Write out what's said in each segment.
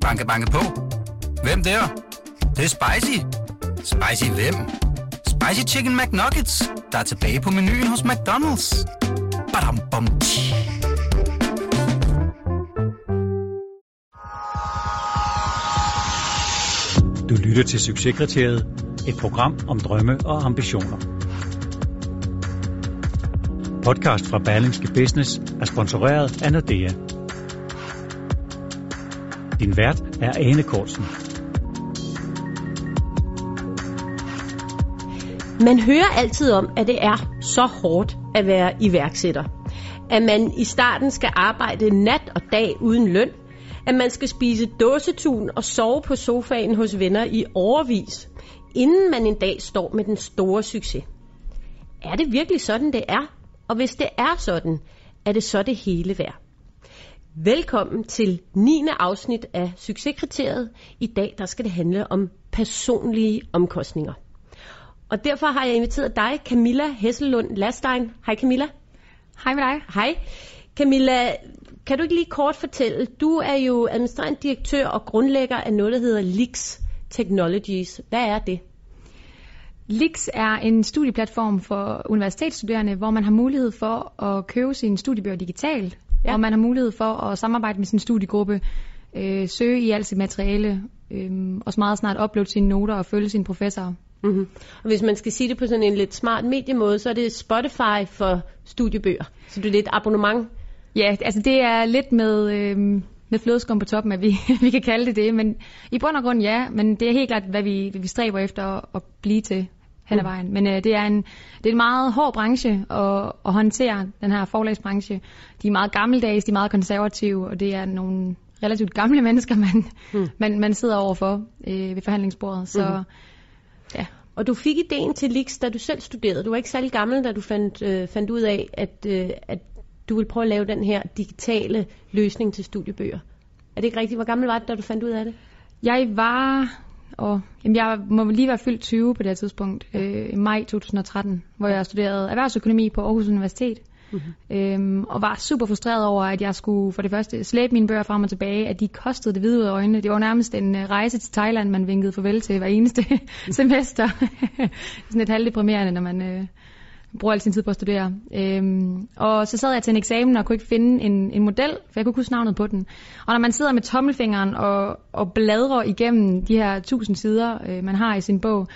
Banke, banke på. Hvem der? Det, det er spicy. Spicy hvem? Spicy Chicken McNuggets, der er tilbage på menuen hos McDonald's. Badum, bom, tji. Du lytter til Succeskriteriet, et program om drømme og ambitioner. Podcast fra Berlingske Business er sponsoreret af Nordea. Din vært er Ane Kortsen. Man hører altid om, at det er så hårdt at være iværksætter. At man i starten skal arbejde nat og dag uden løn. At man skal spise dåsetun og sove på sofaen hos venner i overvis, inden man en dag står med den store succes. Er det virkelig sådan, det er? Og hvis det er sådan, er det så det hele værd? Velkommen til 9. afsnit af Succeskriteriet. I dag der skal det handle om personlige omkostninger. Og derfor har jeg inviteret dig, Camilla Hesselund Lastein. Hej Camilla. Hej med dig. Hej. Camilla, kan du ikke lige kort fortælle, du er jo administrerende direktør og grundlægger af noget, der hedder Lix Technologies. Hvad er det? Lix er en studieplatform for universitetsstuderende, hvor man har mulighed for at købe sine studiebøger digitalt, ja. og man har mulighed for at samarbejde med sin studiegruppe, øh, søge i alt sit materiale, øh, og meget snart uploade sine noter og følge sine professorer. Mm-hmm. Og hvis man skal sige det på sådan en lidt smart mediemåde, så er det Spotify for studiebøger. Så det er lidt abonnement. Ja, altså det er lidt med, øh, med flødeskum på toppen, at vi, vi kan kalde det det. Men i bund og grund ja, men det er helt klart, hvad vi, vi stræber efter at, at blive til hen ad vejen. Men øh, det, er en, det er en meget hård branche at, at håndtere, den her forlagsbranche. De er meget gammeldags, de er meget konservative, og det er nogle relativt gamle mennesker, man, mm. man, man sidder overfor øh, ved forhandlingsbordet. Så mm. ja. Og du fik ideen til Lix, da du selv studerede. Du var ikke særlig gammel, da du fandt, øh, fandt ud af, at, øh, at du ville prøve at lave den her digitale løsning til studiebøger. Er det ikke rigtigt? Hvor gammel var du, da du fandt ud af det? Jeg var og jamen, jeg må lige være fyldt 20 på det tidspunkt, øh, i maj 2013, hvor jeg studerede erhvervsøkonomi på Aarhus Universitet. Mm-hmm. Øhm, og var super frustreret over, at jeg skulle for det første slæbe mine bøger frem og tilbage, at de kostede det hvide ud af øjnene. Det var nærmest en uh, rejse til Thailand, man vinkede farvel til hver eneste semester. Sådan et halvdeprimerende, når man øh, bruger al sin tid på at studere. Øhm, og så sad jeg til en eksamen og kunne ikke finde en, en model, for jeg kunne ikke huske navnet på den. Og når man sidder med tommelfingeren og, og bladrer igennem de her tusind sider, øh, man har i sin bog,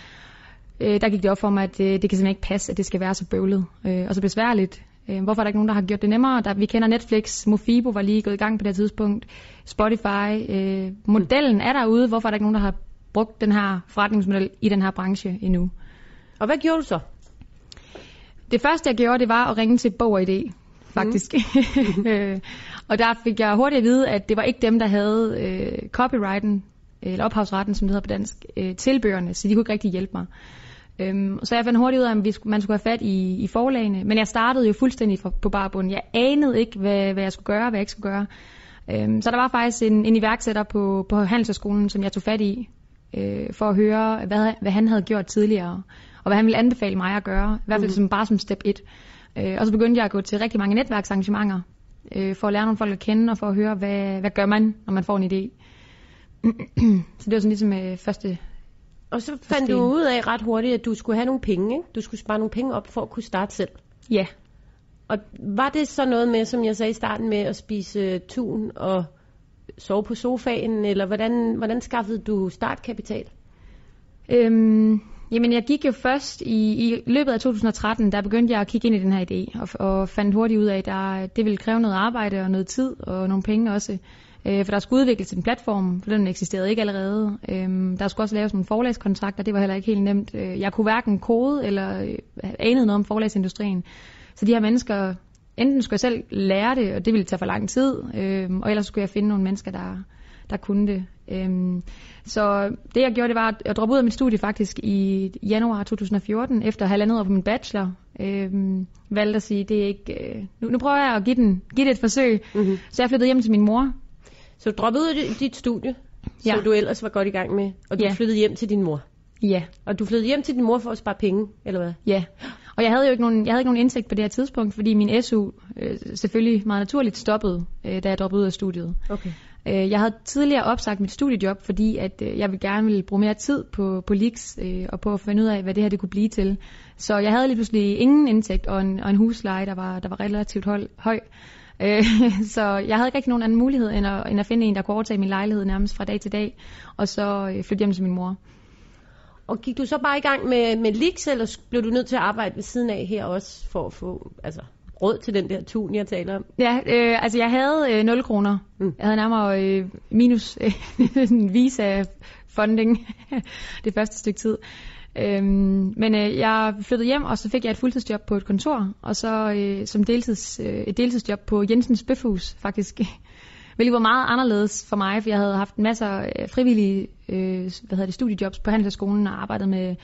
øh, der gik det op for mig, at det, det kan simpelthen ikke passe, at det skal være så bøvlet øh, og så besværligt. Øh, hvorfor er der ikke nogen, der har gjort det nemmere? Der, vi kender Netflix, Mofibo var lige gået i gang på det tidspunkt, Spotify. Øh, modellen er derude, hvorfor er der ikke nogen, der har brugt den her forretningsmodel i den her branche endnu? Og hvad gjorde du så? Det første, jeg gjorde, det var at ringe til Bog ID, faktisk. Mm. og der fik jeg hurtigt at vide, at det var ikke dem, der havde øh, copyrighten, eller ophavsretten, som det hedder på dansk, øh, til bøgerne, så de kunne ikke rigtig hjælpe mig. Øhm, så jeg fandt hurtigt ud af, at vi skulle, man skulle have fat i, i forlagene. Men jeg startede jo fuldstændig for, på barbund. Jeg anede ikke, hvad, hvad jeg skulle gøre, hvad jeg ikke skulle gøre. Øhm, så der var faktisk en, en iværksætter på, på Handelshøjskolen, som jeg tog fat i, øh, for at høre, hvad, hvad han havde gjort tidligere og hvad han ville anbefale mig at gøre, i hvert fald mm. som, bare som step 1. Øh, og så begyndte jeg at gå til rigtig mange netværksarrangementer, øh, for at lære nogle folk at kende, og for at høre, hvad, hvad gør man, når man får en idé. så det var sådan ligesom øh, første Og så fandt du ud af ret hurtigt, at du skulle have nogle penge, ikke? Du skulle spare nogle penge op for at kunne starte selv. Ja. Og var det så noget med, som jeg sagde i starten, med at spise tun og sove på sofaen, eller hvordan, hvordan skaffede du startkapital? Øhm, Jamen, jeg gik jo først i, i løbet af 2013, der begyndte jeg at kigge ind i den her idé, og, og fandt hurtigt ud af, at der, det ville kræve noget arbejde og noget tid og nogle penge også. Øh, for der skulle udvikles en platform, for den eksisterede ikke allerede. Øh, der skulle også laves nogle forlagskontrakter, det var heller ikke helt nemt. Øh, jeg kunne hverken kode eller øh, anede noget om forlagsindustrien. Så de her mennesker, enten skulle jeg selv lære det, og det ville tage for lang tid, øh, og ellers skulle jeg finde nogle mennesker, der, der kunne det. Øhm, så det jeg gjorde, det var at droppe ud af mit studie faktisk i januar 2014, efter halvandet år på min bachelor. Øhm, valgte at sige, det er ikke, øh, nu, nu prøver jeg at give, den, give det et forsøg. Mm-hmm. Så jeg flyttede hjem til min mor. Så du droppede ud af dit studie, ja. som du ellers var godt i gang med, og du ja. flyttede hjem til din mor? Ja. Og du flyttede hjem til din mor for at spare penge, eller hvad? Ja. Og jeg havde jo ikke nogen, jeg havde ikke nogen indsigt på det her tidspunkt, fordi min SU øh, selvfølgelig meget naturligt stoppede, øh, da jeg droppede ud af studiet. Okay. Øh, jeg havde tidligere opsagt mit studiejob, fordi at øh, jeg ville gerne ville bruge mere tid på, på leaks øh, og på at finde ud af, hvad det her det kunne blive til. Så jeg havde lige pludselig ingen indtægt og en, og en husleje, der var, der var relativt høj. høj. Øh, så jeg havde ikke rigtig nogen anden mulighed, end at, end at finde en, der kunne overtage min lejlighed nærmest fra dag til dag, og så øh, flytte hjem til min mor. Og gik du så bare i gang med, med leaks, eller blev du nødt til at arbejde ved siden af her også, for at få altså, råd til den der tun, jeg taler om? Ja, øh, altså jeg havde øh, 0 kroner. Mm. Jeg havde nærmere øh, minus øh, visa funding det første stykke tid. Øhm, men øh, jeg flyttede hjem, og så fik jeg et fuldtidsjob på et kontor, og så øh, som deltids, øh, et deltidsjob på Jensens Bøfhus, faktisk. Hvilket var meget anderledes for mig, for jeg havde haft masser af frivillige øh, hvad hedder det, studiejobs på Handelshøjskolen og arbejdet med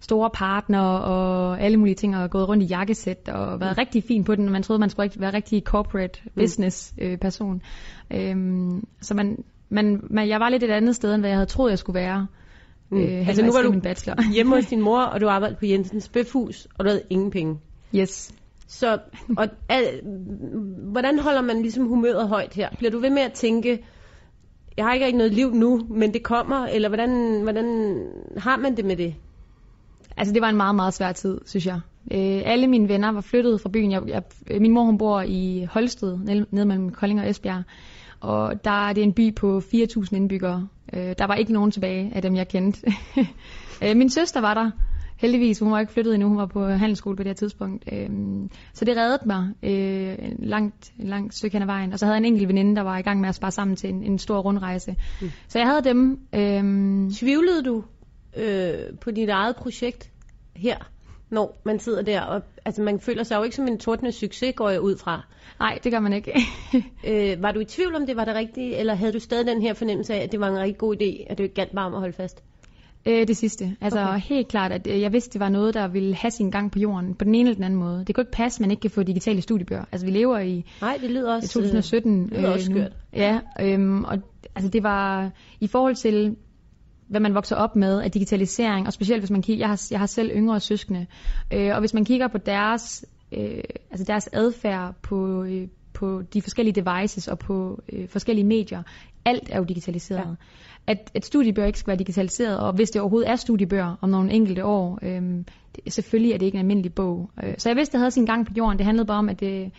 store partner og alle mulige ting, og gået rundt i jakkesæt og været mm. rigtig fin på den, man troede, man skulle være rigtig corporate business øh, person. Øhm, så man, man, man, jeg var lidt et andet sted, end hvad jeg havde troet, jeg skulle være. Mm. Øh, altså nu var du min bachelor. hjemme hos din mor, og du arbejdede på Jensens Bøfhus, og du havde ingen penge. Yes. Så og, al, hvordan holder man ligesom humøret højt her? Bliver du ved med at tænke, jeg har ikke noget liv nu, men det kommer, eller hvordan, hvordan har man det med det? Altså det var en meget, meget svær tid, synes jeg. Øh, alle mine venner var flyttet fra byen. Jeg, jeg, min mor hun bor i Holsted, nede, nede mellem Kolding og Esbjerg. Og der er det en by på 4.000 indbyggere. Øh, der var ikke nogen tilbage af dem, jeg kendte. øh, min søster var der, heldigvis. Hun var ikke flyttet endnu, hun var på handelsskole på det her tidspunkt. Øh, så det reddede mig øh, langt, langt stykke hen ad vejen. Og så havde jeg en enkelt veninde, der var i gang med at spare sammen til en, en stor rundrejse. Mm. Så jeg havde dem. Øh, Tvivlede du øh, på dit eget projekt her? når man sidder der, og altså man føler sig jo ikke som en tordende succes, går jeg ud fra. Nej, det gør man ikke. øh, var du i tvivl om det var det rigtige, eller havde du stadig den her fornemmelse af, at det var en rigtig god idé, at det galt bare om at holde fast? Øh, det sidste. Altså okay. helt klart, at øh, jeg vidste, det var noget, der ville have sin gang på jorden, på den ene eller den anden måde. Det kunne ikke passe, at man ikke kan få digitale studiebøger. Altså vi lever i Nej, det lyder også, 2017. Det lyder øh, også skørt. Ja, øhm, og altså det var i forhold til hvad man vokser op med af digitalisering, og specielt hvis man kigger, jeg har, jeg har selv yngre søskende, øh, og hvis man kigger på deres, øh, altså deres adfærd på, øh, på de forskellige devices og på øh, forskellige medier, alt er jo digitaliseret. Ja. At, at studiebøger ikke skal være digitaliseret, og hvis det overhovedet er studiebøger om nogle enkelte år, øh, det, selvfølgelig er det ikke en almindelig bog. Øh, så jeg vidste, det havde sin gang på jorden. Det handlede bare om, at, det,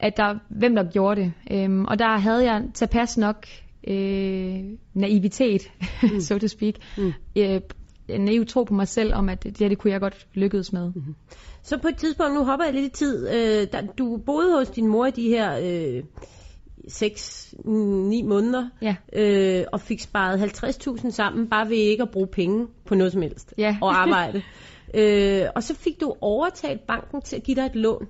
at der, hvem der gjorde det. Øh, og der havde jeg tilpas nok øh, naivitet, mm. so to speak. Mm. Øh, en naiv tro på mig selv, om at det her, det kunne jeg godt lykkedes med. Mm-hmm. Så på et tidspunkt, nu hopper jeg lidt i tid, øh, da, du boede hos din mor i de her øh, 6-9 måneder, ja. øh, og fik sparet 50.000 sammen, bare ved ikke at bruge penge på noget som helst, ja. og arbejde. øh, og så fik du overtalt banken til at give dig et lån.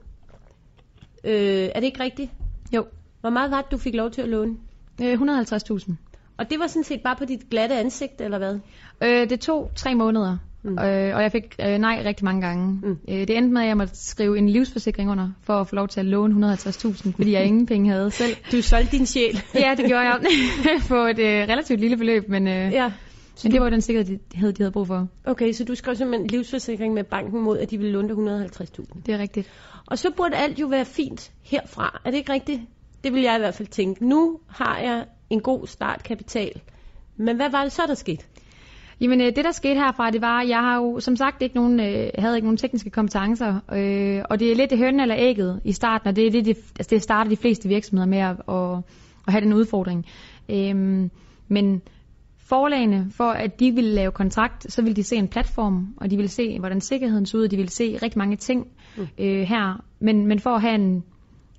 Øh, er det ikke rigtigt? Jo. Hvor meget var det, du fik lov til at låne? 150.000. Øh, og det var sådan set bare på dit glatte ansigt, eller hvad? Øh, det tog tre måneder, mm. øh, og jeg fik øh, nej rigtig mange gange. Mm. Øh, det endte med, at jeg måtte skrive en livsforsikring under, for at få lov til at låne 150.000, fordi jeg ingen penge havde selv. Du solgte din sjæl. ja, det gjorde jeg på et øh, relativt lille beløb, men, øh, ja. men det var den sikkerhed, de havde brug for. Okay, så du skrev simpelthen livsforsikring med banken mod, at de ville låne 150.000? Det er rigtigt. Og så burde alt jo være fint herfra. Er det ikke rigtigt? Det vil jeg i hvert fald tænke. Nu har jeg en god startkapital. Men hvad var det så, der skete? Jamen øh, det der skete herfra, det var, jeg har jo som sagt ikke nogen, øh, havde ikke nogen tekniske kompetencer, øh, og det er lidt det hønnen eller ægget i starten, og det er det, det, altså det starter de fleste virksomheder med at, at, at have den udfordring. Øh, men forlagene, for at de ville lave kontrakt, så ville de se en platform, og de ville se, hvordan sikkerheden så ud, og de ville se rigtig mange ting mm. øh, her. Men, men for at have en,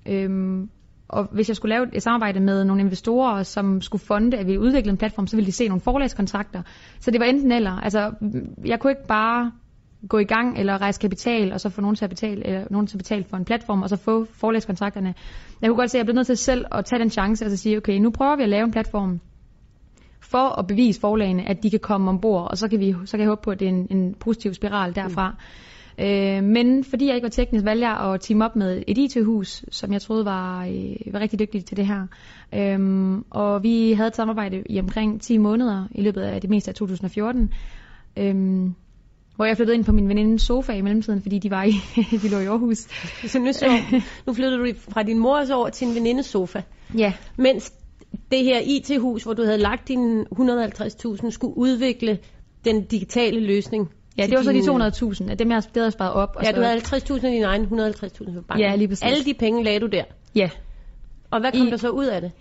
øh, og hvis jeg skulle lave et samarbejde med nogle investorer, som skulle fonde, at vi udviklede en platform, så ville de se nogle forlagskontrakter. Så det var enten eller. Altså, jeg kunne ikke bare gå i gang eller rejse kapital, og så få nogen til at betale, eller nogen til at betale for en platform, og så få forlagskontrakterne. Jeg kunne godt se, at jeg blev nødt til selv at tage den chance, og så sige, okay, nu prøver vi at lave en platform, for at bevise forlagene, at de kan komme ombord, og så kan, vi, så kan jeg håbe på, at det er en, en positiv spiral derfra. Mm. Øh, men fordi jeg ikke var teknisk, valgte jeg at team op med et IT-hus, som jeg troede var, øh, var rigtig dygtigt til det her. Øh, og vi havde et samarbejde i omkring 10 måneder i løbet af det meste af 2014. Øh, hvor jeg flyttede ind på min venindes sofa i mellemtiden, fordi de var i, de lå i Aarhus. Så nu, så, nu flyttede du fra din mors over til en venindes sofa. Ja. Mens det her IT-hus, hvor du havde lagt dine 150.000, skulle udvikle den digitale løsning. Ja, det var så de dine- 200.000, af dem jeg havde sparet op. Og Ja, så, du havde 50.000 af dine egne, 150.000 på banken. Ja, lige præcis. Alle de penge lagde du der. Ja. Og hvad kom I- der så ud af det?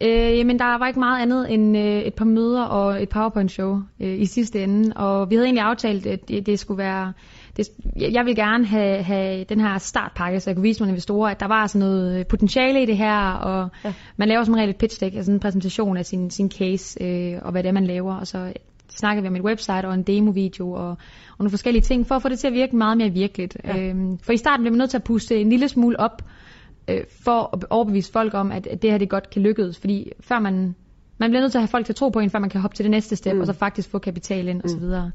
Øh, jamen, der var ikke meget andet end øh, et par møder og et PowerPoint-show øh, i sidste ende. Og vi havde egentlig aftalt, at det, det skulle være... Det, jeg ville gerne have, have den her startpakke, så jeg kunne vise mine investorer, at der var sådan noget potentiale i det her, og ja. man laver som regel et pitch deck, altså en præsentation af sin, sin case, øh, og hvad det er, man laver, og så snakkede vi om et website og en demo-video og, og nogle forskellige ting, for at få det til at virke meget mere virkeligt. Ja. Øhm, for i starten bliver man nødt til at puste en lille smule op, øh, for at overbevise folk om, at, at det her det godt kan lykkes. Fordi før man, man bliver nødt til at have folk til at tro på en, før man kan hoppe til det næste step, Mm. og så faktisk få kapital ind, mm. og så videre.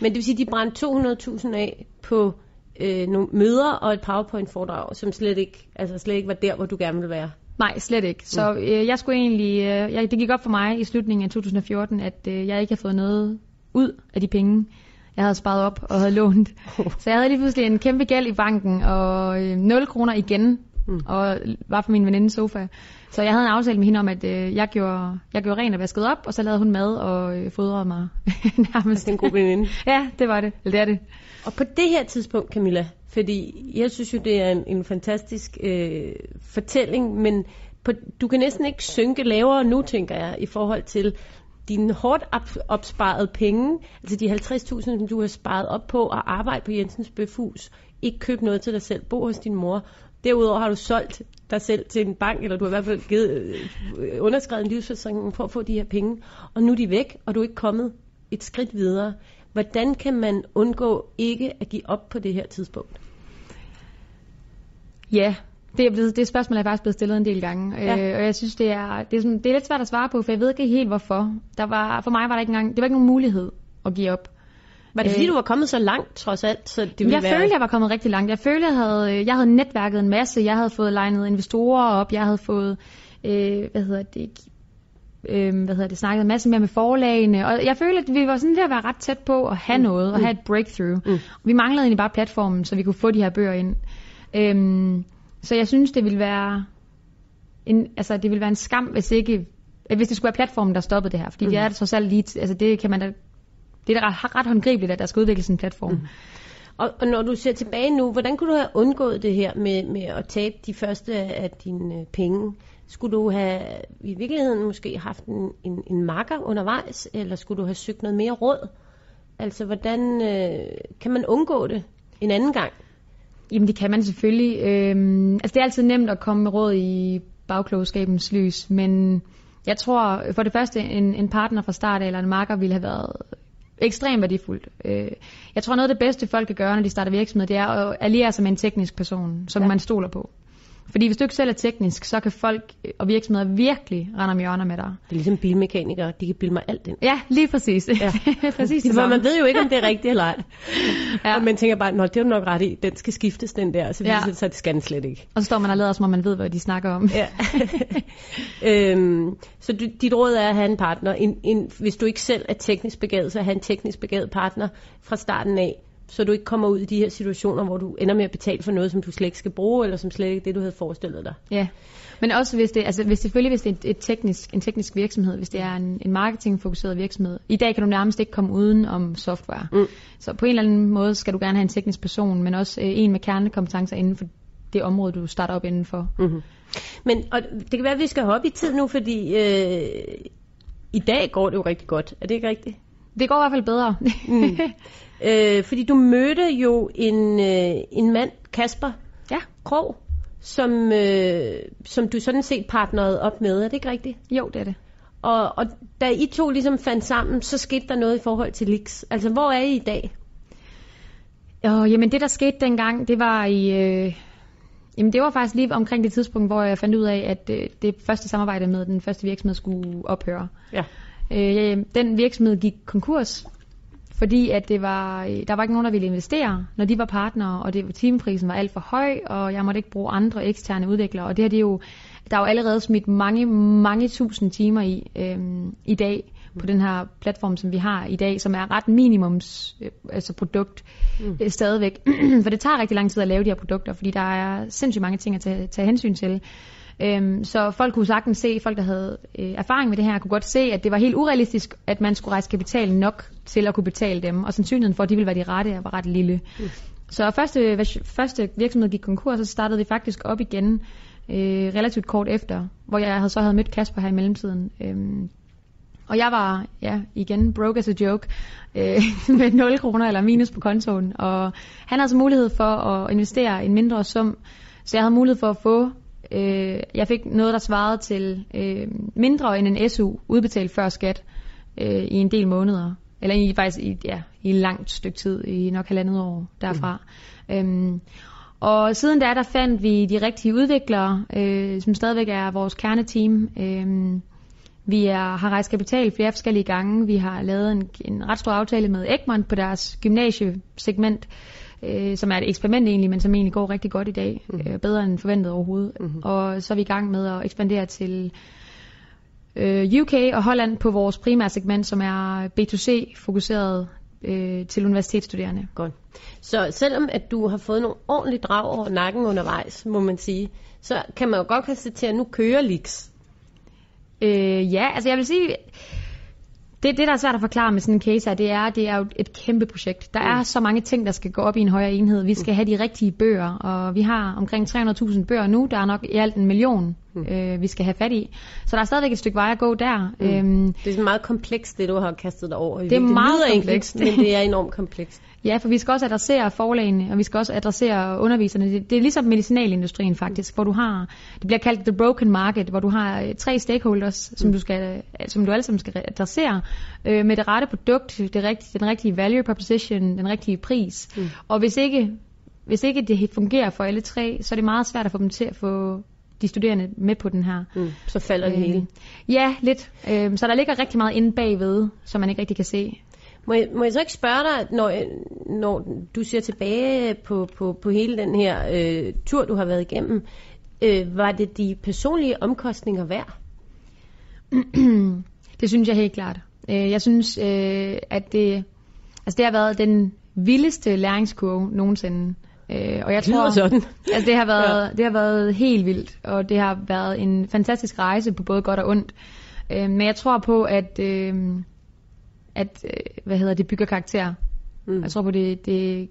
Men det vil sige, at de brændte 200.000 af på øh, nogle møder og et PowerPoint-foredrag, som slet ikke, altså slet ikke var der, hvor du gerne ville være. Nej, slet ikke. Så øh, jeg skulle egentlig, øh, jeg, det gik op for mig i slutningen af 2014, at øh, jeg ikke havde fået noget ud af de penge, jeg havde sparet op og havde lånt. Så jeg havde lige pludselig en kæmpe gæld i banken, og øh, 0 kroner igen, mm. og var på min venindes sofa. Så jeg havde en aftale med hende om, at øh, jeg, gjorde, jeg gjorde rent og vaskede op, og så lavede hun mad og øh, fodrede mig nærmest. Det er en god veninde. Ja, det var det. Eller det er det. Og på det her tidspunkt, Camilla, fordi jeg synes jo, det er en, en fantastisk øh, fortælling, men på, du kan næsten ikke synke lavere nu, tænker jeg, i forhold til dine hårdt op, opsparede penge, altså de 50.000, som du har sparet op på at arbejde på Jensens Bøfhus, ikke købe noget til dig selv, bo hos din mor. Derudover har du solgt dig selv til en bank, eller du har i hvert fald givet, øh, underskrevet en livsforsikring for at få de her penge, og nu er de væk, og du er ikke kommet et skridt videre. Hvordan kan man undgå ikke at give op på det her tidspunkt? Ja, det er, blevet, det spørgsmål er faktisk blevet stillet en del gange, Ja. ja. øh, og jeg synes, det er, det, er sådan, det er lidt svært at svare på, for jeg ved ikke helt hvorfor. Der var, for mig var der ikke engang, det var ikke nogen mulighed at give op. Var det fordi, Øh, du var kommet så langt, trods alt? Så det Jeg ville være... følte, jeg var kommet rigtig langt. Jeg følte, jeg havde, jeg havde netværket en masse. Jeg havde fået legnet investorer op. Jeg havde fået, øh, hvad hedder det, øh, hvad hedder det, snakket en masse mere med forlagene. Og jeg følte, at vi var sådan ved at være ret tæt på at have noget, og have et breakthrough. Mm. Vi manglede egentlig bare platformen, så vi kunne få de her bøger ind. Øhm, så jeg synes, det ville være en, altså, det ville være en skam, hvis ikke øh, hvis det skulle være platformen, der stoppede det her. Fordi mm. det er det trods alt lige, altså det kan man da, det er da ret, ret håndgribeligt, at der skal udvikles en platform. Mm. Og, og når du ser tilbage nu, hvordan kunne du have undgået det her med, med at tabe de første af dine øh, penge? Skulle du have i virkeligheden måske haft en, en, en makker undervejs, eller skulle du have søgt noget mere råd? Altså, hvordan øh, kan man undgå det en anden gang? Jamen det kan man selvfølgelig. Øhm, altså det er altid nemt at komme med råd i bagklogskabens lys, men jeg tror for det første, en, en partner fra start eller en marker ville have været ekstremt værdifuldt. Øh, jeg tror noget af det bedste folk kan gøre, når de starter virksomhed, det er at alliere sig med en teknisk person, som Ja. man stoler på. Fordi hvis du ikke selv er teknisk, så kan folk og virksomheder virkelig rende om hjørner med dig. Det er ligesom bilmekanikere, de kan bilde mig alt ind. Ja, lige præcis. Ja. Præcis det For man ved jo ikke, om det er rigtigt eller ej. Ja. Og man tænker bare, Nå, det er du nok ret i, den skal skiftes, den der. Så Ja. at det skal den slet ikke. Og så står man og lader, som om man ved, hvad de snakker om. Ja. øhm, så du, dit råd er at have en partner. En, en, hvis du ikke selv er teknisk begavet, så have en teknisk begavet partner fra starten af, så du ikke kommer ud i de her situationer, hvor du ender med at betale for noget, som du slet ikke skal bruge, eller som slet ikke er det, du havde forestillet dig. Ja, men også hvis det, altså hvis selvfølgelig hvis det er et, et teknisk, en teknisk virksomhed, hvis det er en, en marketingfokuseret virksomhed. I dag kan du nærmest ikke komme uden om software. Mm. Så på en eller anden måde skal du gerne have en teknisk person, men også øh, en med kernekompetencer inden for det område, du starter op indenfor. Mm-hmm. Men og det kan være, at vi skal hoppe i tid nu, fordi øh, i dag går det jo rigtig godt. Er det ikke rigtigt? Det går i hvert fald bedre. Mm. øh, fordi du mødte jo en, øh, en mand, Kasper ja, Krog, som, øh, som du sådan set partnerede op med. Er det ikke rigtigt? jo det er det. Og, og da I to ligesom fandt sammen, så skete der noget i forhold til Lix. Altså, hvor er I i dag? Og, jamen det der skete dengang, det var i... Øh, jamen det var faktisk lige omkring det tidspunkt, hvor jeg fandt ud af, at øh, det første samarbejde med den første virksomhed skulle ophøre. Ja. Øh, den virksomhed gik konkurs, fordi at det var, øh, der var ikke nogen, der ville investere, når de var partnere, og det, timeprisen var alt for høj, og jeg måtte ikke bruge andre eksterne udviklere. Og det her, det er jo, der er jo allerede smidt mange, mange tusind timer i øh, i dag på den her platform, som vi har i dag, som er ret minimums øh, altså produkt mm. øh, stadigvæk. for det tager rigtig lang tid at lave de her produkter, fordi der er sindssygt mange ting at tage, tage hensyn til. Øhm, så folk kunne sagtens se, folk der havde øh, erfaring med det her, kunne godt se, at det var helt urealistisk, at man skulle rejse kapital nok til at kunne betale dem, og sandsynligheden for, at de ville være de rette, var ret lille. Mm. Så første, første virksomhed gik konkurs, så startede vi faktisk op igen øh, relativt kort efter, hvor jeg havde så havde mødt Kasper her i mellemtiden. Øhm, og jeg var, ja, igen, broke as a joke, øh, med 0 kroner eller minus på kontoen. Og han havde så mulighed for at investere en mindre sum, så jeg havde mulighed for at få, øh, jeg fik noget, der svarede til øh, mindre end en SU, udbetalt før skat, øh, i en del måneder. Eller i, faktisk i, ja, i et langt stykke tid, i nok halvandet år derfra. Mm. Øhm, og siden da, der fandt vi de rigtige udviklere, øh, som stadigvæk er vores kerneteam. Øh, vi er, har rejst kapital flere forskellige gange. Vi har lavet en, en ret stor aftale med Egmont på deres gymnasiesegment, øh, som er et eksperiment egentlig, men som egentlig går rigtig godt i dag. Mm. Øh, bedre end forventet overhovedet. Mm-hmm. Og så er vi i gang med at ekspandere til øh, UK og Holland på vores primære segment, som er B2C-fokuseret øh, til universitetsstuderende. Godt. Så selvom at du har fået nogle ordentlige drag over nakken undervejs, må man sige, så kan man jo godt konstatere, at nu kører Lix. Øh, ja, altså jeg vil sige, det, det, der er svært at forklare med sådan en case her, det er, det er jo et kæmpe projekt. Der er mm. så mange ting, der skal gå op i en højere enhed. Vi skal mm. have de rigtige bøger, og vi har omkring 300.000 bøger nu. Der er nok i alt en million, mm. øh, vi skal have fat i. Så der er stadigvæk et stykke vej at gå der. Mm. Øhm, det er sådan meget komplekst, det du har kastet dig over. Det er det meget komplekst. men det er enormt komplekst. Ja, for vi skal også adressere forlagene, og vi skal også adressere underviserne. Det, det er ligesom medicinalindustrien faktisk, hvor du har, det bliver kaldt the broken market, hvor du har øh, tre stakeholders, som du, skal, øh, som du alle sammen skal adressere, øh, med det rette produkt, det rigtige, den rigtige value proposition, den rigtige pris. Mm. Og hvis ikke, hvis ikke det fungerer for alle tre, så er det meget svært at få dem til at få de studerende med på den her. Mm, så falder det øh, hele. Ja, lidt. Øh, så der ligger rigtig meget inde bagved, som man ikke rigtig kan se. Må jeg, må jeg så ikke spørge dig, når, når du ser tilbage på, på, på hele den her øh, tur, du har været igennem, øh, var det de personlige omkostninger værd? det synes jeg helt klart. Øh, jeg synes, øh, at det, altså det har været den vildeste læringskurve nogensinde. Øh, og jeg tror, sådan. altså det har været, ja. det har været helt vildt, og det har været en fantastisk rejse på både godt og ondt. Øh, men jeg tror på, at øh, at øh, hvad hedder det, bygger karakter. Mm. Jeg tror på, det, det,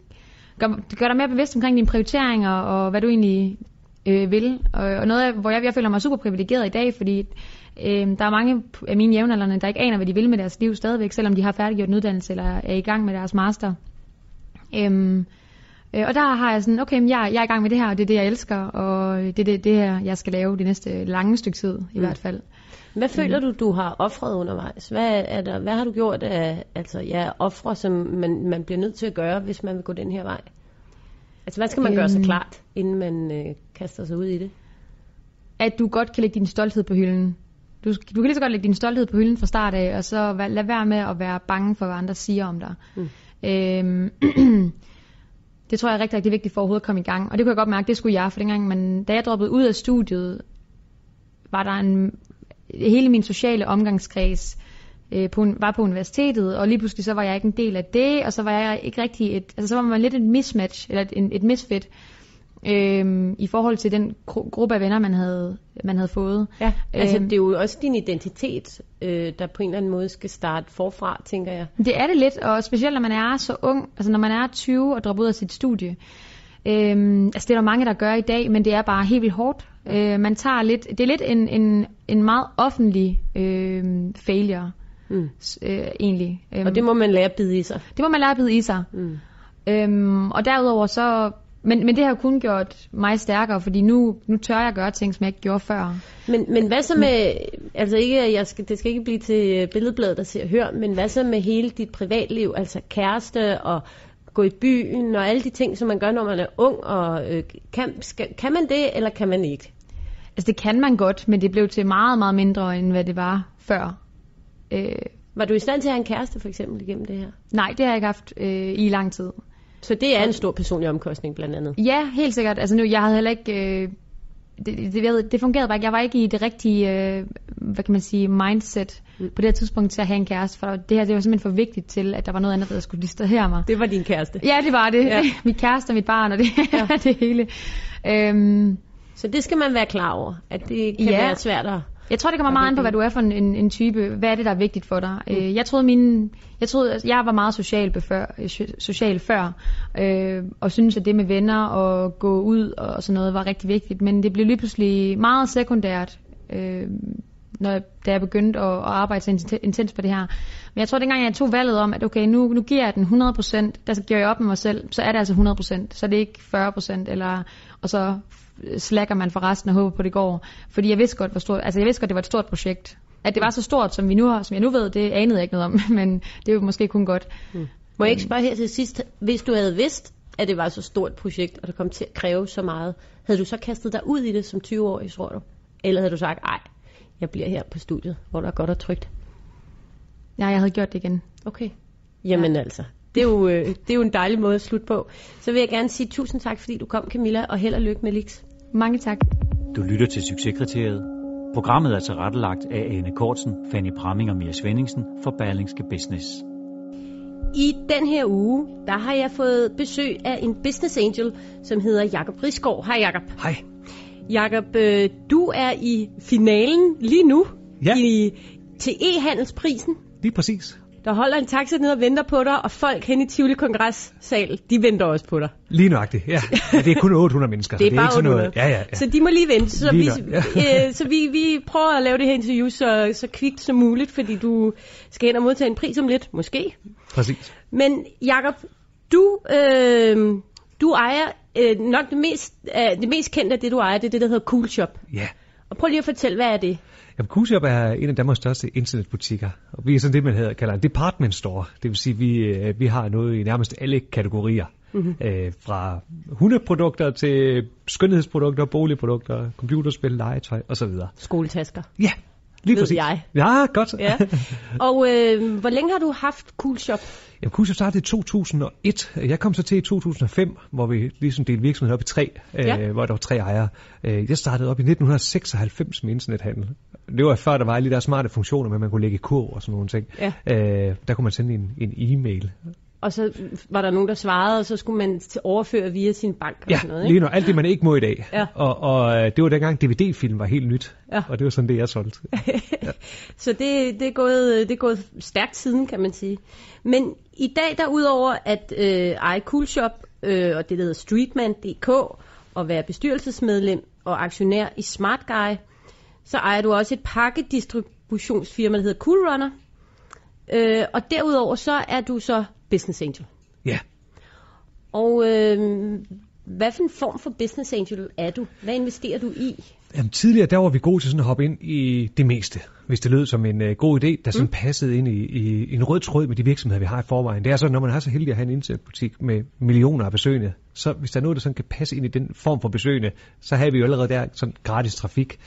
gør, det gør dig mere bevidst omkring dine prioriteringer, og hvad du egentlig øh, vil. Og, og noget, af, hvor jeg, jeg føler mig super privilegeret i dag, fordi øh, der er mange af mine jævnaldrende, der ikke aner, hvad de vil med deres liv stadigvæk, selvom de har færdiggjort en uddannelse eller er i gang med deres master. Øh, og der har jeg sådan, okay, jeg, jeg er i gang med det her, og det er det, jeg elsker, og det er det, det her, jeg skal lave det næste lange stykke tid, i mm. hvert fald. Hvad føler du, du har offret undervejs? Hvad, er der, hvad har du gjort af altså, ja, ofre, som man, man bliver nødt til at gøre, hvis man vil gå den her vej? Altså, hvad skal man øhm, gøre sig klart, inden man øh, kaster sig ud i det? At du godt kan lægge din stolthed på hylden. Du, du kan lige så godt lægge din stolthed på hylden fra start af, og så lad være med at være bange for, hvad andre siger om dig. Mm. Øhm, det tror jeg er rigtig, rigtig vigtigt for overhovedet at komme i gang. Og det kunne jeg godt mærke, det skulle jeg, for dengang, man, da jeg droppede ud af studiet, var der en hele min sociale omgangskreds øh, på, var på universitetet, og lige pludselig så var jeg ikke en del af det, og så var jeg ikke rigtig et, altså så var man lidt et mismatch, eller et, et misfit, øh, i forhold til den gru- gruppe af venner, man havde, man havde fået. Ja, altså øh, det er jo også din identitet, øh, der på en eller anden måde skal starte forfra, tænker jeg. Det er det lidt, og specielt når man er så ung, altså når man er 20 og dropper ud af sit studie, Øhm, altså det er der mange, der gør i dag, men det er bare helt vildt hårdt. Øh, man tager lidt, det er lidt en, en, en meget offentlig øh, failure, mm. øh, egentlig. Øhm, og det må man lære at bide i sig. Det må man lære at bide i sig. Mm. Øhm, og derudover så, men, men det har kun gjort mig stærkere, fordi nu, nu tør jeg gøre ting, som jeg ikke gjorde før. Men, men hvad så med, altså ikke, jeg skal, det skal ikke blive til billedbladet, der og hør, men hvad så med hele dit privatliv, altså kæreste og gå i byen og alle de ting, som man gør, når man er ung. Og, øh, kan, skal, kan man det, eller kan man ikke? Altså det kan man godt, men det blev til meget, meget mindre, end hvad det var før. Øh, var du i stand til at have en kæreste for eksempel igennem det her? Nej, det har jeg ikke haft øh, i lang tid. Så det er en stor personlig omkostning blandt andet? Ja, helt sikkert. Altså nu, jeg havde heller ikke... Øh, det, det, det fungerede bare ikke. Jeg var ikke i det rigtige, øh, hvad kan man sige, mindset mm. på det her tidspunkt til at have en kæreste. For det her det var simpelthen for vigtigt til, at der var noget andet, der skulle distrahere mig. Det var din kæreste? Ja, det var det. Ja. Mit kæreste og mit barn og det, ja. det hele. Øhm, Så det skal man være klar over, at det kan Ja. være svært at... Jeg tror, det kommer meget an på, hvad du er for en, en, en type. Hvad er det, der er vigtigt for dig? Mm. Jeg troede, min, jeg, troede, altså, jeg var meget social, befør, øh, so- social før, øh, og synes at det med venner og gå ud og sådan noget var rigtig vigtigt. Men det blev lige pludselig meget sekundært, øh, når jeg, da jeg begyndte at, at arbejde så intens på det her. Men jeg tror, dengang jeg tog valget om, at okay, nu, nu giver jeg den 100%, der gør jeg op med mig selv, så er det altså 100%. Så er det ikke 40%, eller, og så slækker man for resten og håber på, at det går. Fordi jeg vidste godt, hvor stort, altså jeg vidste godt, det var et stort projekt. At det var så stort, som vi nu har, som jeg nu ved, det anede jeg ikke noget om, men det er jo måske kun godt. Mm. Må jeg ikke spørge her til sidst, hvis du havde vidst, at det var så stort et projekt, og det kom til at kræve så meget, havde du så kastet dig ud i det som 20-årig, tror du? Eller havde du sagt, nej, jeg bliver her på studiet, hvor der er godt og trygt? Ja, jeg havde gjort det igen. Okay. Jamen ja. altså, det er, jo, øh, det er jo en dejlig måde at slutte på. Så vil jeg gerne sige tusind tak, fordi du kom, Camilla, og held og lykke med Lix. Mange tak. Du lytter til Succeskriteriet. Programmet er tilrettelagt af Ane Kortsen, Fanny Pramming og Mia Svendingsen for Berlingske Business. I den her uge, der har jeg fået besøg af en business angel, som hedder Jakob Risgaard. Hej Jakob. Hej. Jakob, øh, du er i finalen lige nu Ja. i, til e-handelsprisen. Lige præcis. Der holder en taxa nede og venter på dig, og folk hen i Tivoli Kongressal, de venter også på dig. Lige nøjagtigt, ja. ja det er kun 800 mennesker. Det er, så bare ikke sådan 800. Ja, ja, ja. Så de må lige vente. Så, vi, Lige nok, øh, så vi, vi prøver at lave det her interview så, så kvikt som muligt, fordi du skal hen og modtage en pris om lidt, måske. Præcis. Men Jakob, du, øh, du ejer øh, nok det mest, øh, det mest kendte af det, du ejer, det er det, der hedder Cool Shop. Ja. Og prøv lige at fortælle, hvad er det? Jamen, Q-Shop er en af Danmarks største internetbutikker, og vi er sådan det, man hedder, kalder en department store. Det vil sige, at vi, øh, vi har noget i nærmest alle kategorier. Mm-hmm. Øh, fra hundeprodukter til skønhedsprodukter, boligprodukter, computerspil, legetøj osv. Skoletasker. Ja, lige Ved præcis. jeg. Ja, godt. Ja. Og øh, hvor længe har du haft Cool Shop? Jamen, Q-Shop startede i 2001. Jeg kom så til i 2005, hvor vi ligesom delte virksomheden op i tre, Ja. øh, hvor der var tre ejere. Øh, Jeg startede op i 1996 med internethandel. Det var før, der var alle de der smarte funktioner, at man kunne lægge kurv og sådan nogle ting. Ja. Øh, der kunne man sende en, en e-mail. Og så var der nogen, der svarede, og så skulle man overføre via sin bank og Ja, sådan noget, lige ikke? nu. Alt det, man ikke må i dag. Ja. Og, og øh, det var dengang DVD-film var helt nyt. Ja. Og det var sådan det, jeg solgte. Så det, det, er gået, det er gået stærkt siden, kan man sige. Men i dag, der udover at øh, eje Cool Shop, øh, og det der hedder Streetman.dk, og være bestyrelsesmedlem og aktionær i Smart Guy, så ejer du også et pakkedistributionsfirma, der hedder Cool Runner. Øh, og derudover så er du så business angel. Ja. Og øh, hvad for en form for business angel er du? Hvad investerer du i? Jamen, tidligere der var vi gode til sådan at hoppe ind i det meste, hvis det lød som en uh, god idé, der sådan mm. passede ind i, i, en rød tråd med de virksomheder, vi har i forvejen. Det er sådan, når man er så heldig at have en internetbutik med millioner af besøgende, så hvis der er noget, der sådan kan passe ind i den form for besøgende, så har vi jo allerede der sådan gratis trafik.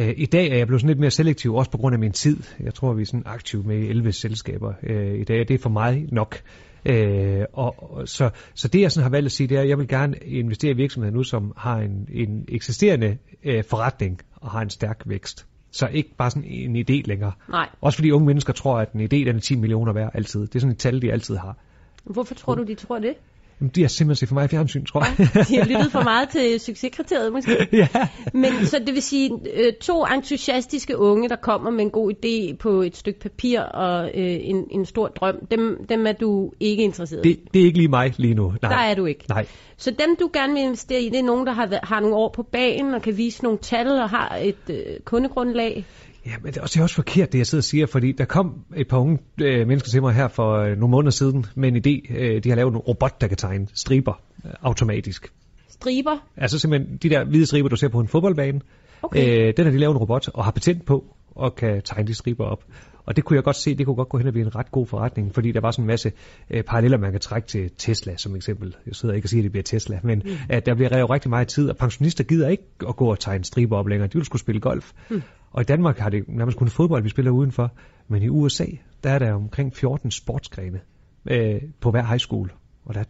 Uh, I dag er jeg blevet sådan lidt mere selektiv, også på grund af min tid. Jeg tror, vi er sådan aktiv med 11 selskaber uh, i dag, og det er for mig nok. Øh, og, og, så, så det jeg sådan har valgt at sige, det er, at jeg vil gerne investere i virksomheder nu, som har en, en eksisterende øh, forretning og har en stærk vækst. Så ikke bare sådan en idé længere. Nej. Også fordi unge mennesker tror, at en idé den er 10 millioner værd altid. Det er sådan et tal, de altid har. Hvorfor tror du, de tror det? Jamen, de har simpelthen set for i fjernsyn, tror jeg. De har lyttet for meget til succeskriteriet, måske. ja. Men så det vil sige, øh, to entusiastiske unge, der kommer med en god idé på et stykke papir og øh, en, en stor drøm, dem, dem er du ikke interesseret i. Det, det er ikke lige mig lige nu. Nej. Der er du ikke. Nej. Så dem, du gerne vil investere i, det er nogen, der har, har nogle år på banen og kan vise nogle tal og har et øh, kundegrundlag. Ja, men det er også, det er også forkert, det jeg sidder og siger, fordi der kom et par unge øh, mennesker til mig her for øh, nogle måneder siden med en idé. Øh, de har lavet en robot, der kan tegne striber øh, automatisk. Striber. Altså simpelthen de der hvide striber, du ser på en fodboldbane. Okay. Øh, den har de lavet en robot og har patent på og kan tegne de striber op. Og det kunne jeg godt se, det kunne godt gå hen og blive en ret god forretning, fordi der var sådan en masse øh, paralleller, man kan trække til Tesla som eksempel. Jeg sidder ikke og siger, at det bliver Tesla, men mm. at der bliver revet rigtig meget tid, og pensionister gider ikke at gå og tegne striber op længere. De vil skulle spille golf. Mm. Og i Danmark har det nærmest kun fodbold, vi spiller udenfor. Men i USA, der er der omkring 14 sportsgrene øh, på hver high school. Og der er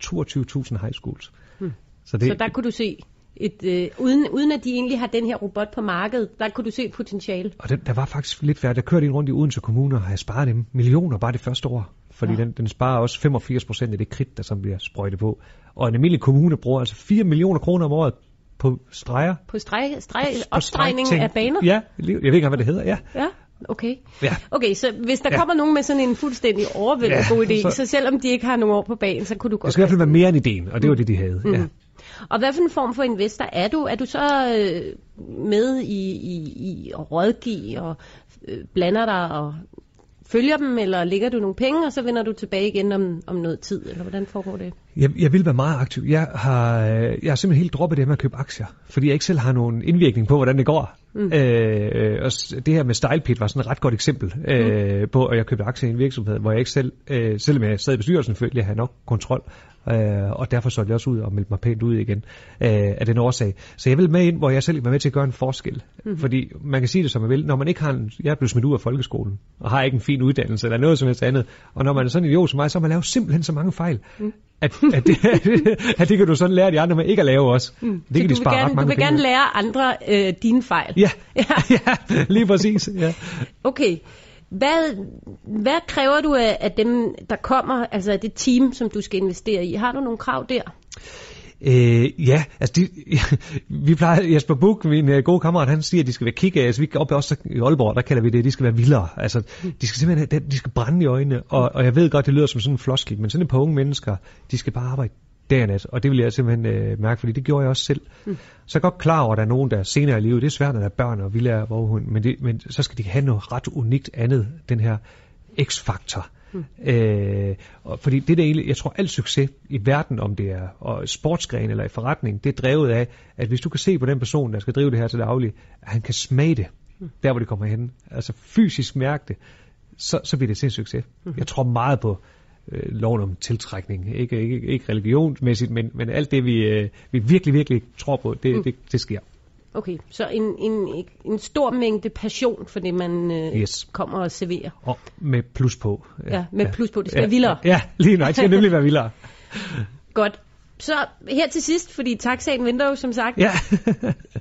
22.000 high schools. Mm. Så det, Så der kunne du se, et, øh, uden, uden at de egentlig har den her robot på markedet, der kunne du se et potentiale. Og den, der var faktisk lidt færdigt. Der kørte en rundt i Odense Kommune og har sparet dem millioner bare det første år. Fordi ja. den, den sparer også 85 procent af det kridt, der som bliver sprøjtet på. Og en almindelig kommune bruger altså 4 millioner kroner om året på streger. På streg, streg, opstregning af baner? Ja, jeg ved ikke hvad det hedder. Ja. Ja, okay. Ja. Okay, så hvis der Ja. kommer nogen med sådan en fuldstændig overvældende Ja, god idé, så... så- selvom de ikke har nogen år på banen, så kunne du Det godt... skal i hvert fald være mere end ideen, og det var det, de havde. Ja. Og hvad for en form for investor er du? Er du så øh, med i, i, i at rådgive og øh, blander dig og følger dem, eller ligger du nogle penge, og så vender du tilbage igen om, om noget tid, eller hvordan foregår det? Jeg, jeg vil være meget aktiv. Jeg har, øh, jeg har simpelthen helt droppet det med at købe aktier, fordi jeg ikke selv har nogen indvirkning på, hvordan det går. Mm. Øh, og s- det her med StylePit var sådan et ret godt eksempel øh, på, at jeg købte aktier i en virksomhed, hvor jeg ikke selv, øh, selvom jeg sad i bestyrelsen, følte jeg havde nok kontrol. Øh, og derfor solgte jeg også ud og meldte mig pænt ud igen øh, af den årsag. Så jeg vil med ind, hvor jeg selv vil være med til at gøre en forskel. Mm. Fordi man kan sige det som man vil, når man ikke har en, jeg er blevet smidt ud af folkeskolen, og har ikke en fin uddannelse eller noget som helst andet, og når man er sådan en idiot som mig, så har man lavet simpelthen så mange fejl, mm. at, at, det, at det kan du sådan lære de andre med ikke at lave også. Mm. Det så kan de du spare vil, ret gerne, du mange vil penge gerne lære andre øh, dine fejl? Ja, Ja. ja, lige præcis. Ja. Okay. Hvad, hvad kræver du af, af dem, der kommer, altså af det team, som du skal investere i? Har du nogle krav der? Øh, ja, altså de, vi plejer, Jesper Buk, min øh, gode kammerat, han siger, at de skal være kick altså vi op også i Aalborg, der kalder vi det, de skal være vildere. Altså, de skal simpelthen, de skal brænde i øjnene, og, og jeg ved godt, det lyder som sådan en floskel, men sådan et par unge mennesker, de skal bare arbejde dag og nat, og det vil jeg simpelthen øh, mærke, fordi det gjorde jeg også selv. Mm. Så er jeg godt klar over, at der er nogen, der er senere i livet, det er svært, når der er børn, og vi lærer vorhund, men, det, men så skal de have noget ret unikt andet, den her x-faktor. Mm. Øh, og fordi det der egentlig, jeg tror al succes i verden, om det er og sportsgren eller i forretning, det er drevet af, at hvis du kan se på den person, der skal drive det her til daglig, at han kan smage det, mm. der hvor det kommer hen, altså fysisk mærke det, så, så bliver det til en succes. Mm. Jeg tror meget på øh, loven om tiltrækning, ikke, ikke, ikke religionsmæssigt, men, men alt det, vi, øh, vi virkelig, virkelig tror på, det, mm. det, det sker. Okay, så en, en, en stor mængde passion for det, man øh, Yes. kommer og serverer. Og med plus på. Ja, med plus på. Det skal være vildere. Ja, lige nok. Det skal nemlig være vildere. Godt. Så her til sidst, fordi taxaen venter jo som sagt, Ja.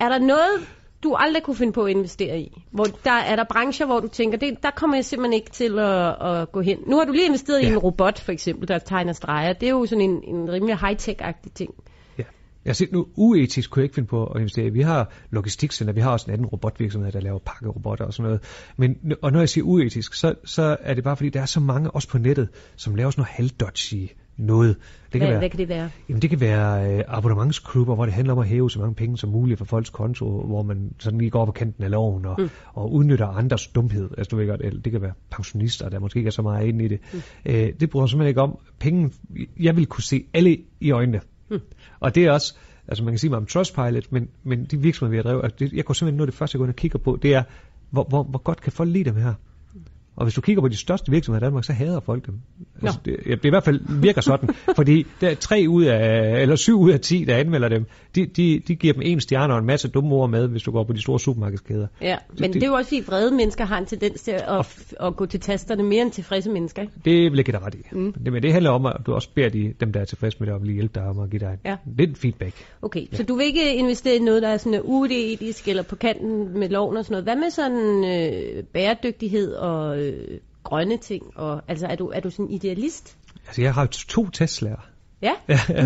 er der noget, du aldrig kunne finde på at investere i? Hvor der, er der brancher, hvor du tænker, det, der kommer jeg simpelthen ikke til at, at gå hen. Nu har du lige investeret ja. i en robot, for eksempel, der tegner streger. Det er jo sådan en, en rimelig high-tech-agtig ting. Ja. Jeg siger nu, uetisk kunne jeg ikke finde på at investere. Vi har logistikcenter, vi har også en anden robotvirksomhed, der laver pakkerobotter og sådan noget. Men, og når jeg siger uetisk, så, så er det bare fordi, der er så mange, også på nettet, som laver sådan noget halvdodgy noget. Det kan Hvad, være, hvad kan det være? Jamen det kan være øh, abonnementsklubber, hvor det handler om at hæve så mange penge som muligt fra folks konto, hvor man sådan lige går op på kanten af loven og, mm. og udnytter andres dumhed. Altså du ved godt, eller det kan være pensionister, der måske ikke er så meget inde i det. Mm. Øh, det jeg simpelthen ikke om. Penge, jeg vil kunne se alle i øjnene. Mm. Og det er også, altså man kan sige meget om Trustpilot, men, men de virksomheder, vi har drevet, altså det, jeg går simpelthen noget af det første, jeg går ind og kigger på, det er, hvor, hvor, hvor godt kan folk lide dem her? Og hvis du kigger på de største virksomheder i Danmark, så hader folk dem. Altså, det, ja, det i hvert fald virker sådan, fordi der er tre ud af, eller syv ud af ti, der anmelder dem, de, de, de giver dem en stjerne og en masse dumme ord med, hvis du går på de store supermarkedskæder. Ja, men det, det- det er jo også fordi vrede mennesker har en tendens til at, at gå til tasterne mere end tilfredse mennesker. Ikke? Det vil jeg give dig ret i. Mm. Det, men det handler om, at du også beder de, dem, der er tilfredse med det, om at hjælpe dig om at give dig en, Ja. lidt feedback. Okay, ja. så du vil ikke investere i noget, der er sådan uetisk eller på kanten med loven og sådan noget. Hvad med sådan øh, bæredygtighed og øh, grønne ting? Og, altså, er du, er du sådan idealist? Altså, jeg har to Teslaer. Ja,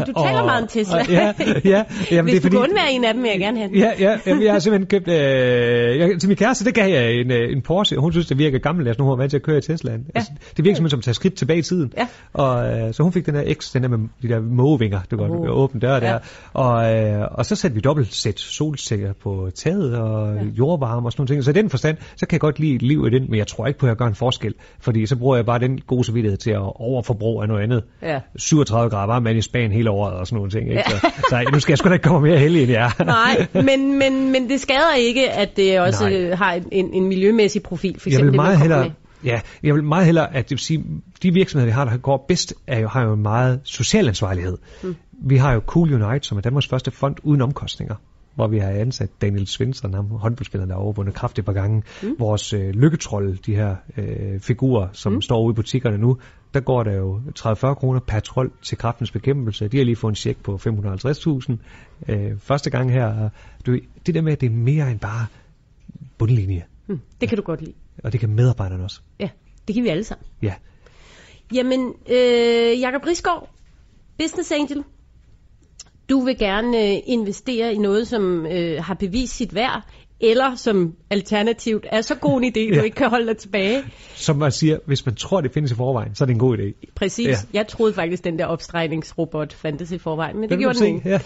du taler meget om Tesla. Og, ja, ja. Jamen, Hvis det er du fordi, kunne undvære en af dem, vil jeg gerne have den. Ja, ja, jamen, jeg har simpelthen købt, øh, jeg, til min kæreste, det gav jeg en, øh, en Porsche, og hun synes, det virker gammeldags, nu hun er vant til at køre i Teslaen. Ja. Altså, det virker simpelthen som at tage skridt tilbage i tiden. Ja. Og øh, så hun fik den der X, den der med de der mågevinger, du kan Oh. åbne døre Ja. der. Og, øh, og så satte vi dobbelt sæt solsikker på taget og ja. jordvarme og sådan nogle ting. Så i den forstand, så kan jeg godt lide liv i den, men jeg tror ikke på, at jeg gør en forskel. Fordi så bruger jeg bare den gode samvittighed til at overforbruge af noget andet. Ja. 37 grader varme vand i Spanien hele året og sådan nogle ting. Ikke? Så, så nu skal jeg sgu da ikke komme mere heldig end jeg er. Nej, men, men, men det skader ikke, at det også Nej. har en, en miljømæssig profil. For jeg eksempel vil det, man meget hellere, ja, jeg vil meget hellere, at det vil sige, de virksomheder, vi har, der går bedst, er jo, har jo en meget social ansvarlighed. Mm. Vi har jo Cool Unite, som er Danmarks første fond uden omkostninger hvor vi har ansat Daniel Svensson, ham håndboldspilleren, der har overvundet kraft et par gange. Mm. Vores øh, lykketrold, de her øh, figurer, som mm. står ude i butikkerne nu, der går der jo 30-40 kroner per trold til kraftens bekæmpelse. De har lige fået en check på 550.000 øh, første gang her. Du, det der med, at det er mere end bare bundlinje, Mm, det kan du godt lide. og det kan medarbejderne også. Ja, det kan vi alle sammen. Ja. Jamen, øh, Jakob Risgaard, Business Angel. Du vil gerne øh, investere i noget, som øh, har bevist sit værd, eller som alternativt er så god en idé, ja. du ikke kan holde dig tilbage. Som man siger, hvis man tror, det findes i forvejen, så er det en god idé. Præcis. Ja. Jeg troede faktisk, den der opstregningsrobot fandtes i forvejen, men det den gjorde den ikke. Ja.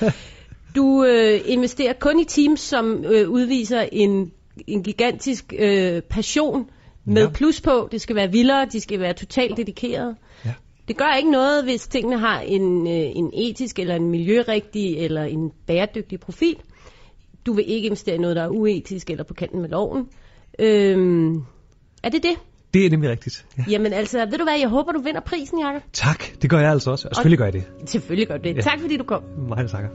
Du øh, investerer kun i teams, som øh, udviser en, en gigantisk øh, passion med ja. plus på. Det skal være vildere, de skal være totalt dedikerede. Ja. Det gør ikke noget, hvis tingene har en, øh, en etisk eller en miljørigtig eller en bæredygtig profil. Du vil ikke investere i noget, der er uetisk eller på kanten med loven. Øhm, er det det? Det er nemlig rigtigt. Ja. Jamen altså, ved du hvad, jeg håber, du vinder prisen, Jacob. Tak, det gør jeg altså også. Og selvfølgelig gør jeg det. Selvfølgelig gør du det. Ja. Tak fordi du kom. Meget takker.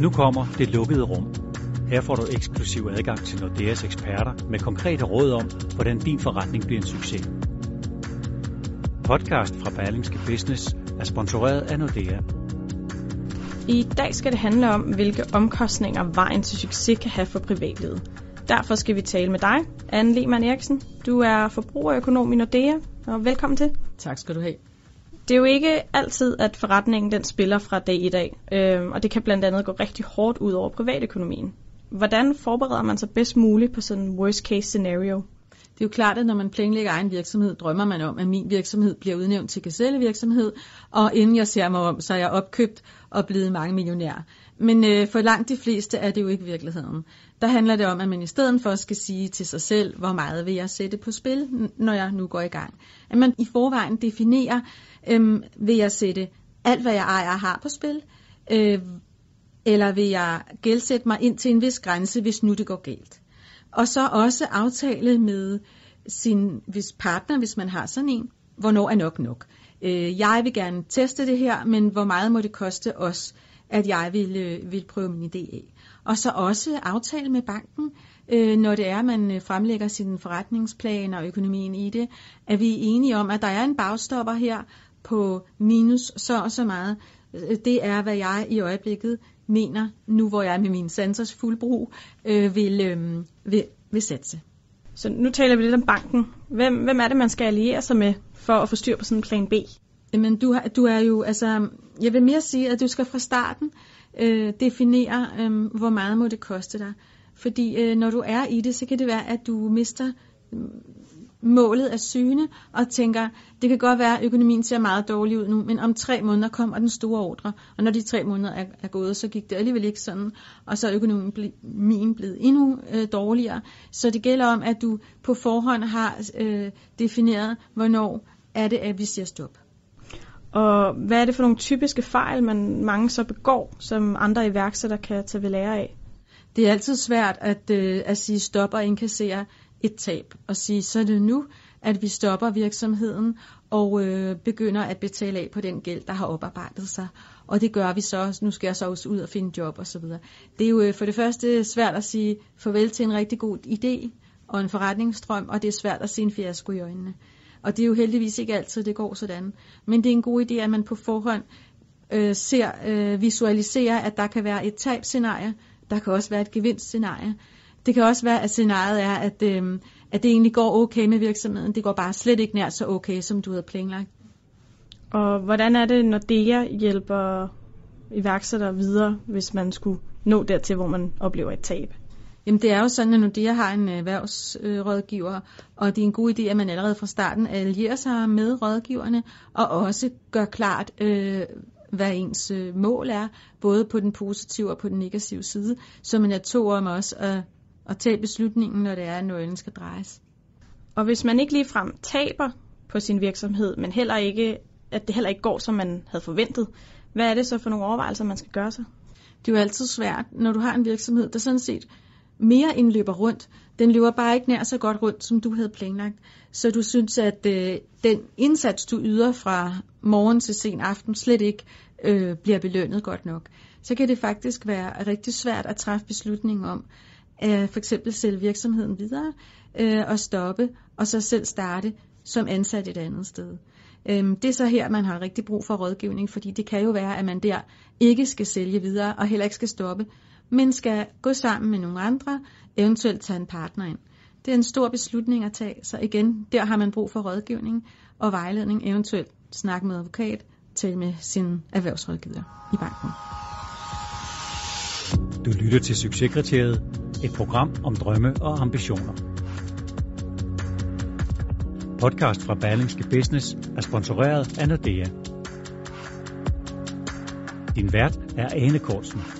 Nu kommer det lukkede rum. Her får du eksklusiv adgang til Nordeas eksperter med konkrete råd om, hvordan din forretning bliver en succes. Podcast fra Berlingske Business er sponsoreret af Nordea. I dag skal det handle om, hvilke omkostninger vejen til succes kan have for privatlivet. Derfor skal vi tale med dig, Anne Lehmann Eriksen. Du er forbrugerøkonom i Nordea, og velkommen til. Tak skal du have. Det er jo ikke altid, at forretningen den spiller fra dag i dag, øh, og det kan blandt andet gå rigtig hårdt ud over privatøkonomien. Hvordan forbereder man sig bedst muligt på sådan en worst case scenario? Det er jo klart, at når man planlægger egen virksomhed, drømmer man om, at min virksomhed bliver udnævnt til gazellevirksomhed, og inden jeg ser mig om, så er jeg opkøbt og blevet mange millionær. Men øh, for langt de fleste er det jo ikke virkeligheden. Der handler det om, at man i stedet for skal sige til sig selv, hvor meget vil jeg sætte på spil, når jeg nu går i gang. At man i forvejen definerer, øh, vil jeg sætte alt, hvad jeg ejer har på spil, øh, eller vil jeg gældsætte mig ind til en vis grænse, hvis nu det går galt. Og så også aftale med sin hvis partner, hvis man har sådan en, hvornår er nok nok. Øh, jeg vil gerne teste det her, men hvor meget må det koste os, at jeg vil, øh, vil prøve min idé af. Og så også aftale med banken, øh, når det er, at man øh, fremlægger sin forretningsplan og økonomien i det, at vi er enige om, at der er en bagstopper her på minus så og så meget. Øh, det er, hvad jeg i øjeblikket mener, nu hvor jeg er med min sensors fuldbrug, øh, vil, øh, vil, vil satse. Så nu taler vi lidt om banken. Hvem, hvem er det, man skal alliere sig med for at få styr på sådan en plan B? Jamen, du, har, du er jo, altså, jeg vil mere sige, at du skal fra starten øh, definere, øh, hvor meget må det koste dig. Fordi øh, når du er i det, så kan det være, at du mister målet af syne og tænker, det kan godt være, at økonomien ser meget dårlig ud nu, men om tre måneder kommer den store ordre, og når de tre måneder er, er gået, så gik det alligevel ikke sådan, og så er økonomien blevet endnu øh, dårligere. Så det gælder om, at du på forhånd har øh, defineret, hvornår er det, at vi siger stop. Og hvad er det for nogle typiske fejl, man mange så begår, som andre iværksættere kan tage ved lære af? Det er altid svært at, øh, at sige stop og inkassere et tab og sige, så er det nu, at vi stopper virksomheden og øh, begynder at betale af på den gæld, der har oparbejdet sig. Og det gør vi så. Nu skal jeg så også ud og finde job osv. Det er jo øh, for det første svært at sige farvel til en rigtig god idé og en forretningsstrøm, og det er svært at se en fiasko i øjnene. Og det er jo heldigvis ikke altid, det går sådan. Men det er en god idé, at man på forhånd øh, ser, øh, visualiserer, at der kan være et tabscenarie, der kan også være et gevinstscenarie, det kan også være, at scenariet er, at, øh, at det egentlig går okay med virksomheden. Det går bare slet ikke nær så okay, som du havde planlagt. Og hvordan er det, når DEA hjælper iværksættere videre, hvis man skulle nå dertil, hvor man oplever et tab? Jamen det er jo sådan, at Nordea har en erhvervsrådgiver, og det er en god idé, at man allerede fra starten allierer sig med rådgiverne, og også gør klart, øh, hvad ens øh, mål er, både på den positive og på den negative side, så man er to om også at at tage beslutningen, når det er, at nøglen skal drejes. Og hvis man ikke ligefrem taber på sin virksomhed, men heller ikke, at det heller ikke går, som man havde forventet, hvad er det så for nogle overvejelser, man skal gøre sig? Det er jo altid svært, når du har en virksomhed, der sådan set mere end løber rundt. Den løber bare ikke nær så godt rundt, som du havde planlagt. Så du synes, at øh, den indsats, du yder fra morgen til sen aften, slet ikke øh, bliver belønnet godt nok. Så kan det faktisk være rigtig svært at træffe beslutningen om, øh, for eksempel sælge virksomheden videre øh, og stoppe, og så selv starte som ansat et andet sted. Øhm, det er så her, man har rigtig brug for rådgivning, fordi det kan jo være, at man der ikke skal sælge videre og heller ikke skal stoppe, men skal gå sammen med nogle andre, eventuelt tage en partner ind. Det er en stor beslutning at tage, så igen, der har man brug for rådgivning og vejledning, eventuelt snak med advokat, tale med sin erhvervsrådgiver i banken. Du lytter til Succeskriteriet, et program om drømme og ambitioner. Podcast fra Berlingske Business er sponsoreret af Nordea. Din vært er Ane Kortsen.